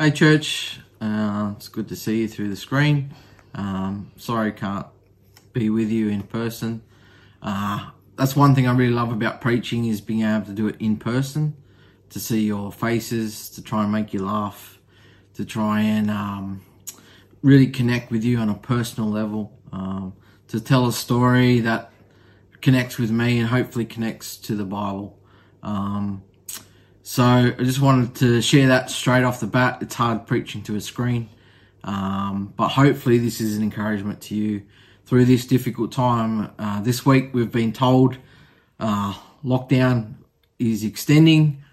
Hey, church. Uh, it's good to see you through the screen. Um, sorry can't be with you in person. Uh, that's one thing I really love about preaching is being able to do it in person, to see your faces, to try and make you laugh, to try and um, really connect with you on a personal level, um, to tell a story that connects with me and hopefully connects to the Bible. Um, so I just wanted to share that straight off the bat. It's hard preaching to a screen, um, but hopefully this is an encouragement to you through this difficult time. Uh, this week we've been told uh, lockdown is extending,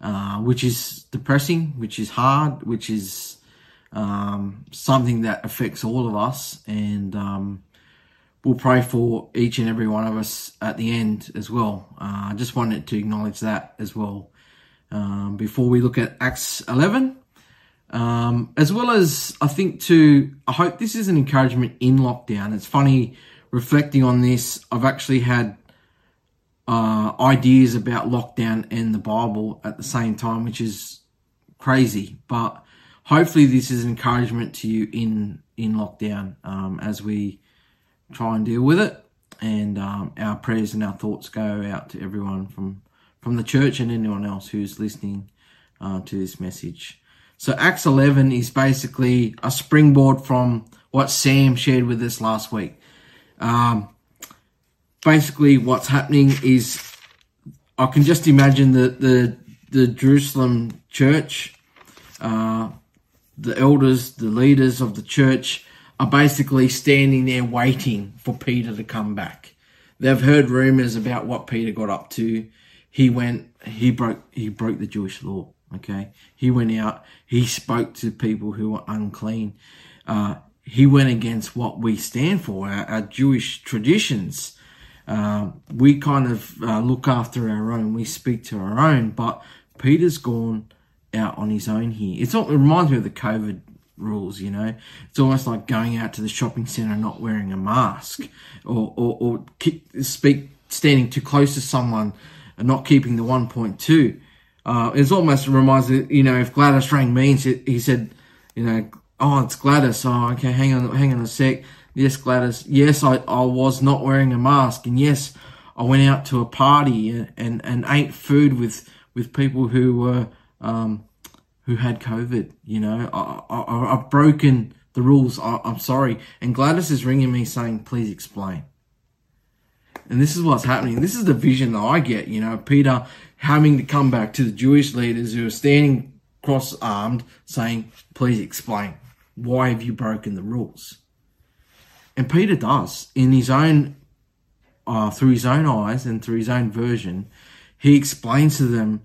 uh, which is depressing, which is hard, which is um, something that affects all of us, and um, we'll pray for each and every one of us at the end as well. Uh, I just wanted to acknowledge that as well um, before we look at Acts 11. Um, as well as I think to, I hope this is an encouragement in lockdown. It's funny reflecting on this. I've actually had uh, ideas about lockdown and the Bible at the same time, which is crazy. But hopefully, this is an encouragement to you in in lockdown um, as we try and deal with it. And um, our prayers and our thoughts go out to everyone from from the church and anyone else who's listening uh, to this message. So Acts 11 is basically a springboard from what Sam shared with us last week. Um, basically, what's happening is I can just imagine the the, the Jerusalem church, uh, the elders, the leaders of the church are basically standing there waiting for Peter to come back. They've heard rumors about what Peter got up to he went, he broke, he broke the Jewish law. Okay. He went out, he spoke to people who were unclean. Uh, he went against what we stand for, our, our Jewish traditions. Uh, we kind of uh, look after our own, we speak to our own, but Peter's gone out on his own here. It's all, it reminds me of the COVID rules, you know. It's almost like going out to the shopping centre not wearing a mask or, or, or speak, standing too close to someone and not keeping the 1.2. Uh, it's almost reminds me, you know, if Gladys rang me and he said, you know, oh, it's Gladys. Oh, okay, hang on, hang on a sec. Yes, Gladys. Yes, I, I was not wearing a mask. And yes, I went out to a party and, and, and ate food with, with people who were, um, who had COVID. You know, I, I, I've broken the rules. I, I'm sorry. And Gladys is ringing me saying, please explain. And this is what's happening. This is the vision that I get, you know, Peter having to come back to the Jewish leaders who are standing cross armed saying, please explain. Why have you broken the rules? And Peter does in his own, uh, through his own eyes and through his own version, he explains to them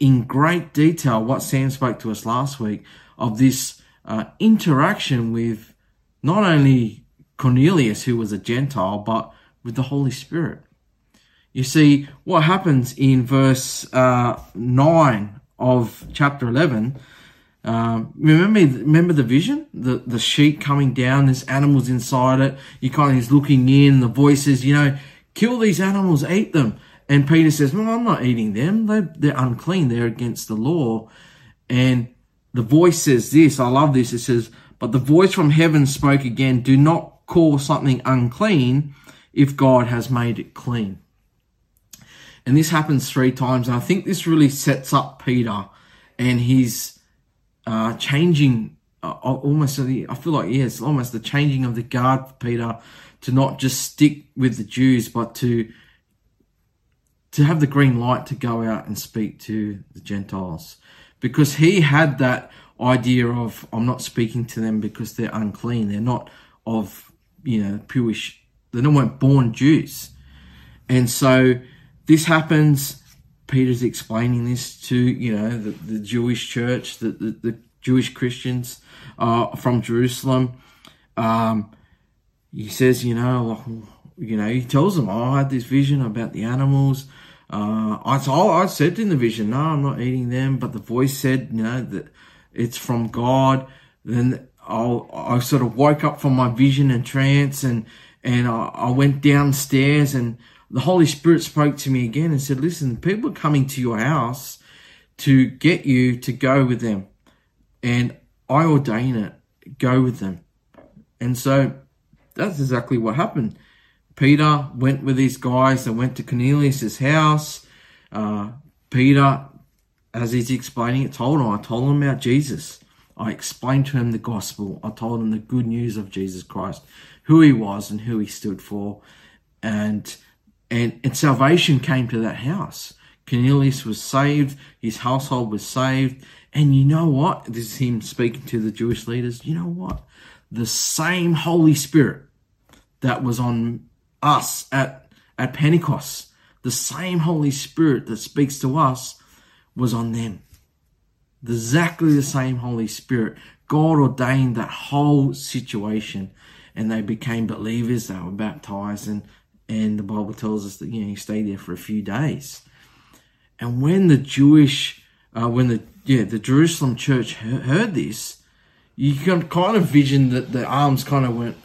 in great detail what Sam spoke to us last week of this uh, interaction with not only Cornelius, who was a Gentile, but with the Holy Spirit. You see, what happens in verse uh, 9 of chapter 11, um, remember, remember the vision? The, the sheet coming down, there's animals inside it. You kind of is looking in, the voices, you know, kill these animals, eat them. And Peter says, well, I'm not eating them. They, they're unclean. They're against the law. And the voice says this. I love this. It says, but the voice from heaven spoke again, do not call something unclean if God has made it clean. And this happens three times. And I think this really sets up Peter and his uh, changing uh, almost, I feel like, yeah, almost the changing of the guard for Peter to not just stick with the Jews, but to to have the green light to go out and speak to the Gentiles. Because he had that idea of, I'm not speaking to them because they're unclean. They're not of, you know, Jewish they weren't born Jews. And so this happens. Peter's explaining this to, you know, the, the Jewish church, the, the, the Jewish Christians uh, from Jerusalem. Um, he says, you know, you know, he tells them, oh, I had this vision about the animals. Uh, I, told, I said in the vision, no, I'm not eating them. But the voice said, you know, that it's from God. Then i I sort of woke up from my vision and trance and, and I, I went downstairs and the Holy Spirit spoke to me again and said, listen, people are coming to your house to get you to go with them. and I ordain it. Go with them. And so that's exactly what happened. Peter went with these guys and went to Cornelius's house. Uh, Peter, as he's explaining it, told him, I told him about Jesus. I explained to him the gospel. I told him the good news of Jesus Christ, who he was and who he stood for. And, and, and salvation came to that house. Cornelius was saved. His household was saved. And you know what? This is him speaking to the Jewish leaders. You know what? The same Holy Spirit that was on us at, at Pentecost, the same Holy Spirit that speaks to us was on them. Exactly the same Holy Spirit. God ordained that whole situation and they became believers. They were baptized and, and the Bible tells us that, you know, he stayed there for a few days. And when the Jewish, uh, when the, yeah, the Jerusalem church heard this, you can kind of vision that the arms kind of went,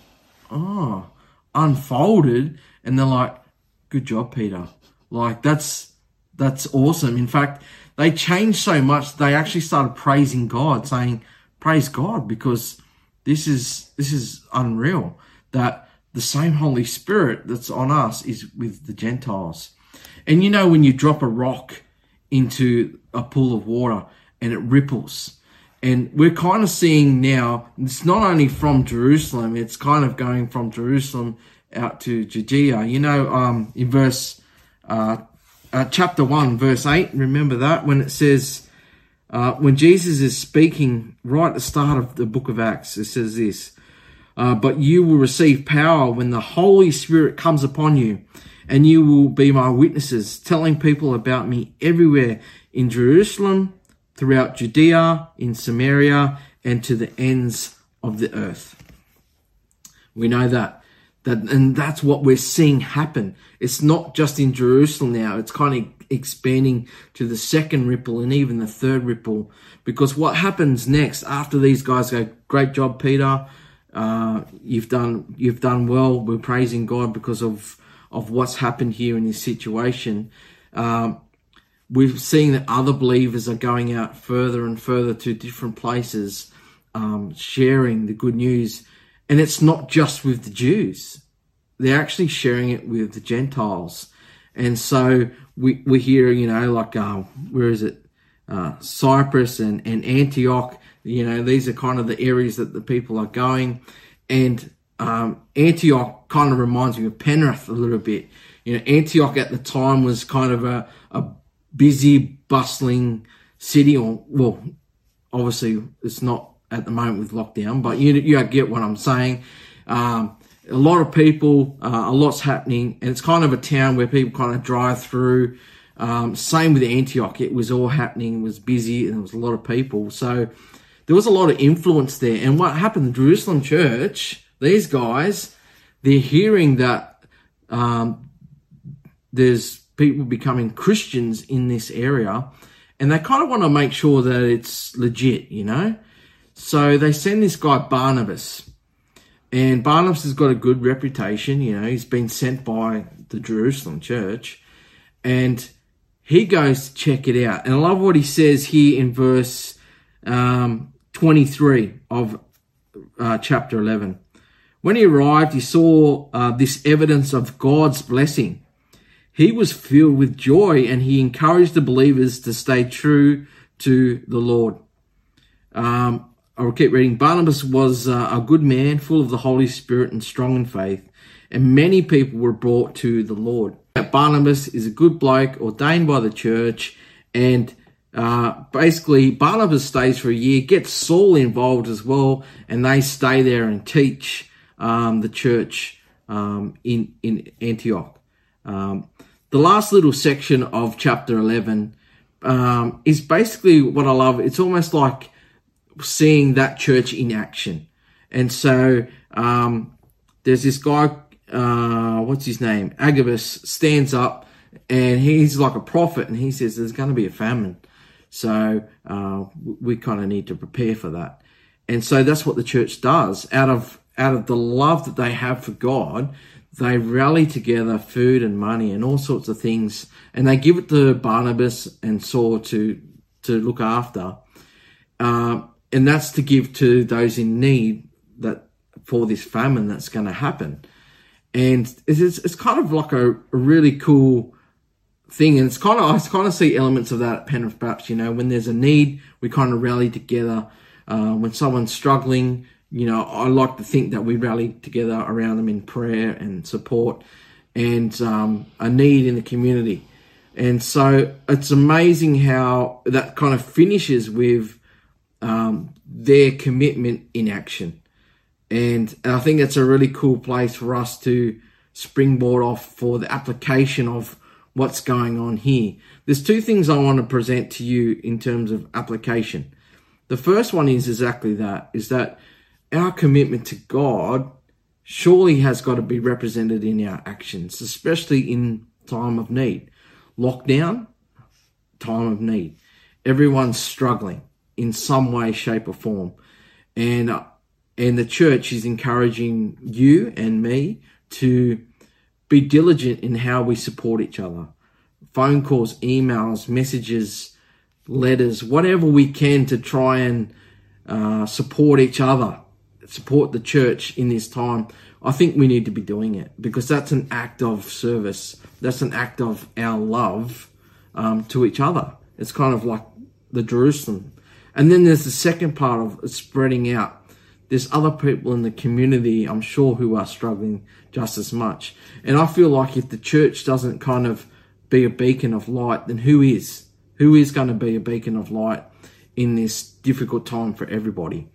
oh, unfolded. And they're like, good job, Peter. Like that's, that's awesome. In fact, they changed so much, they actually started praising God, saying, praise God, because this is, this is unreal that the same Holy Spirit that's on us is with the Gentiles. And you know, when you drop a rock into a pool of water and it ripples, and we're kind of seeing now, it's not only from Jerusalem, it's kind of going from Jerusalem out to Judea. You know, um, in verse uh, uh, chapter 1, verse 8. Remember that when it says, uh, when Jesus is speaking right at the start of the book of Acts, it says this, uh, but you will receive power when the Holy Spirit comes upon you, and you will be my witnesses, telling people about me everywhere in Jerusalem, throughout Judea, in Samaria, and to the ends of the earth. We know that. That, and that's what we're seeing happen. It's not just in Jerusalem now. It's kind of expanding to the second ripple and even the third ripple. Because what happens next after these guys go, great job, Peter. Uh, you've done, you've done well. We're praising God because of, of what's happened here in this situation. Um, we've seen that other believers are going out further and further to different places, um, sharing the good news and it's not just with the Jews. They're actually sharing it with the Gentiles. And so we, we hear, you know, like, uh, where is it? Uh, Cyprus and, and Antioch, you know, these are kind of the areas that the people are going. And um, Antioch kind of reminds me of Penrith a little bit. You know, Antioch at the time was kind of a, a busy, bustling city, or, well, obviously it's not at the moment with lockdown, but you you get what I'm saying. Um, a lot of people, uh, a lot's happening, and it's kind of a town where people kind of drive through. Um, same with Antioch, it was all happening, it was busy, and there was a lot of people. So there was a lot of influence there. And what happened, the Jerusalem church, these guys, they're hearing that um, there's people becoming Christians in this area, and they kind of want to make sure that it's legit, you know. So they send this guy Barnabas. And Barnabas has got a good reputation. You know, he's been sent by the Jerusalem church. And he goes to check it out. And I love what he says here in verse um, 23 of uh, chapter 11. When he arrived, he saw uh, this evidence of God's blessing. He was filled with joy and he encouraged the believers to stay true to the Lord. Um, I will keep reading. Barnabas was uh, a good man, full of the Holy Spirit and strong in faith, and many people were brought to the Lord. Barnabas is a good bloke, ordained by the church, and uh, basically Barnabas stays for a year, gets Saul involved as well, and they stay there and teach um, the church um, in in Antioch. Um, the last little section of chapter eleven um, is basically what I love. It's almost like seeing that church in action. And so um, there's this guy, uh, what's his name? Agabus stands up and he's like a prophet and he says there's going to be a famine. So uh, we kind of need to prepare for that. And so that's what the church does. Out of out of the love that they have for God, they rally together food and money and all sorts of things, and they give it to Barnabas and Saul to to look after. Uh, and that's to give to those in need that for this famine that's going to happen. And it's, it's kind of like a, a really cool thing. And it's kind of, I kind of see elements of that at Penrith Baptist, you know, when there's a need, we kind of rally together. Uh, when someone's struggling, you know, I like to think that we rally together around them in prayer and support and um, a need in the community. And so it's amazing how that kind of finishes with um, their commitment in action. And, and I think it's a really cool place for us to springboard off for the application of what's going on here. There's two things I want to present to you in terms of application. The first one is exactly that, is that our commitment to God surely has got to be represented in our actions, especially in time of need. Lockdown, time of need. Everyone's struggling in some way, shape, or form. And, uh, and the church is encouraging you and me to be diligent in how we support each other. Phone calls, emails, messages, letters, whatever we can to try and uh, support each other, support the church in this time. I think we need to be doing it because that's an act of service. That's an act of our love um, to each other. It's kind of like the Jerusalem. And then there's the second part of spreading out there's other people in the community, I'm sure, who are struggling just as much. And I feel like if the church doesn't kind of be a beacon of light, then who is? Who is going to be a beacon of light in this difficult time for everybody?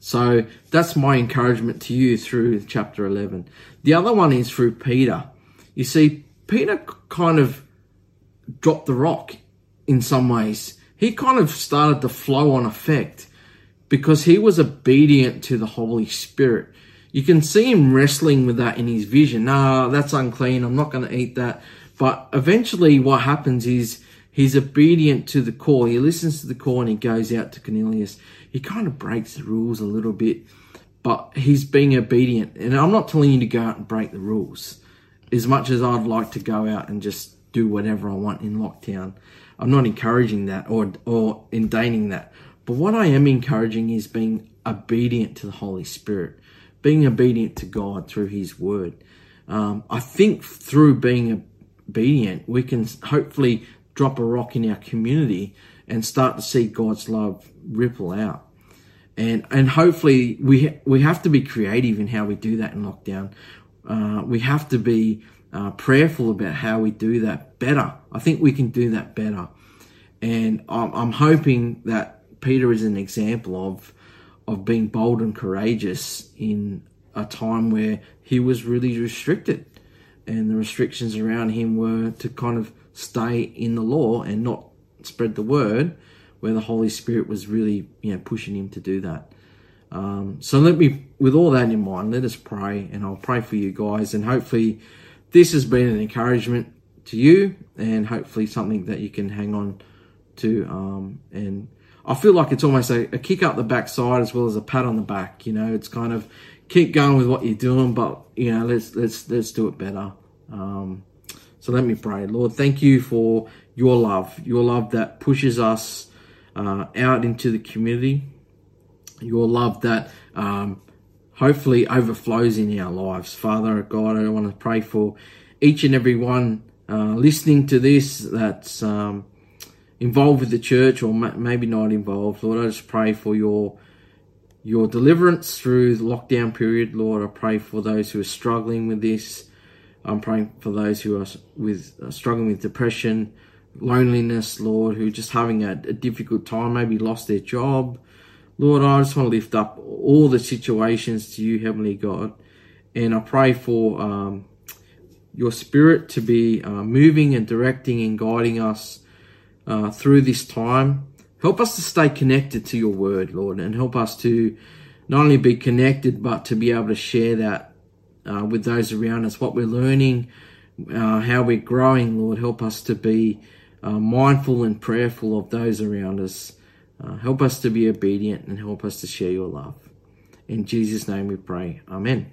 So that's my encouragement to you through chapter 11. The other one is through Peter. You see, Peter kind of dropped the rock in some ways. He kind of started to flow on effect because he was obedient to the Holy Spirit. You can see him wrestling with that in his vision. Nah, that's unclean. I'm not going to eat that. But eventually, what happens is he's obedient to the call. He listens to the call and he goes out to Cornelius. He kind of breaks the rules a little bit, but he's being obedient. And I'm not telling you to go out and break the rules as much as I'd like to go out and just do whatever I want in lockdown. I'm not encouraging that or, or endaining that. But what I am encouraging is being obedient to the Holy Spirit, being obedient to God through His Word. Um, I think through being obedient, we can hopefully drop a rock in our community and start to see God's love ripple out. And and hopefully we we have to be creative in how we do that in lockdown. Uh, we have to be uh, prayerful about how we do that better. I think we can do that better. And I'm, I'm hoping that Peter is an example of of being bold and courageous in a time where he was really restricted, and the restrictions around him were to kind of stay in the law and not spread the word, where the Holy Spirit was really you know pushing him to do that. Um, so let me, with all that in mind, let us pray, and I'll pray for you guys, and hopefully this has been an encouragement to you, and hopefully something that you can hang on to, um, and I feel like it's almost a, a kick up the backside as well as a pat on the back. You know, it's kind of keep going with what you're doing, but you know, let's let's let's do it better. Um, so let me pray, Lord. Thank you for your love, your love that pushes us uh, out into the community, your love that um, hopefully overflows in our lives, Father God. I want to pray for each and every one uh, listening to this that's um, involved with the church or maybe not involved, Lord, I just pray for your your deliverance through the lockdown period, Lord. I pray for those who are struggling with this. I'm praying for those who are with uh, struggling with depression, loneliness, Lord, who are just having a, a difficult time, maybe lost their job. Lord, I just want to lift up all the situations to you, Heavenly God. And I pray for um, your spirit to be uh, moving and directing and guiding us uh, through this time. Help us to stay connected to your word, Lord, and help us to not only be connected, but to be able to share that uh, with those around us, what we're learning, uh, how we're growing, Lord. Help us to be uh, mindful and prayerful of those around us. Uh, help us to be obedient and help us to share your love. In Jesus' name we pray. Amen.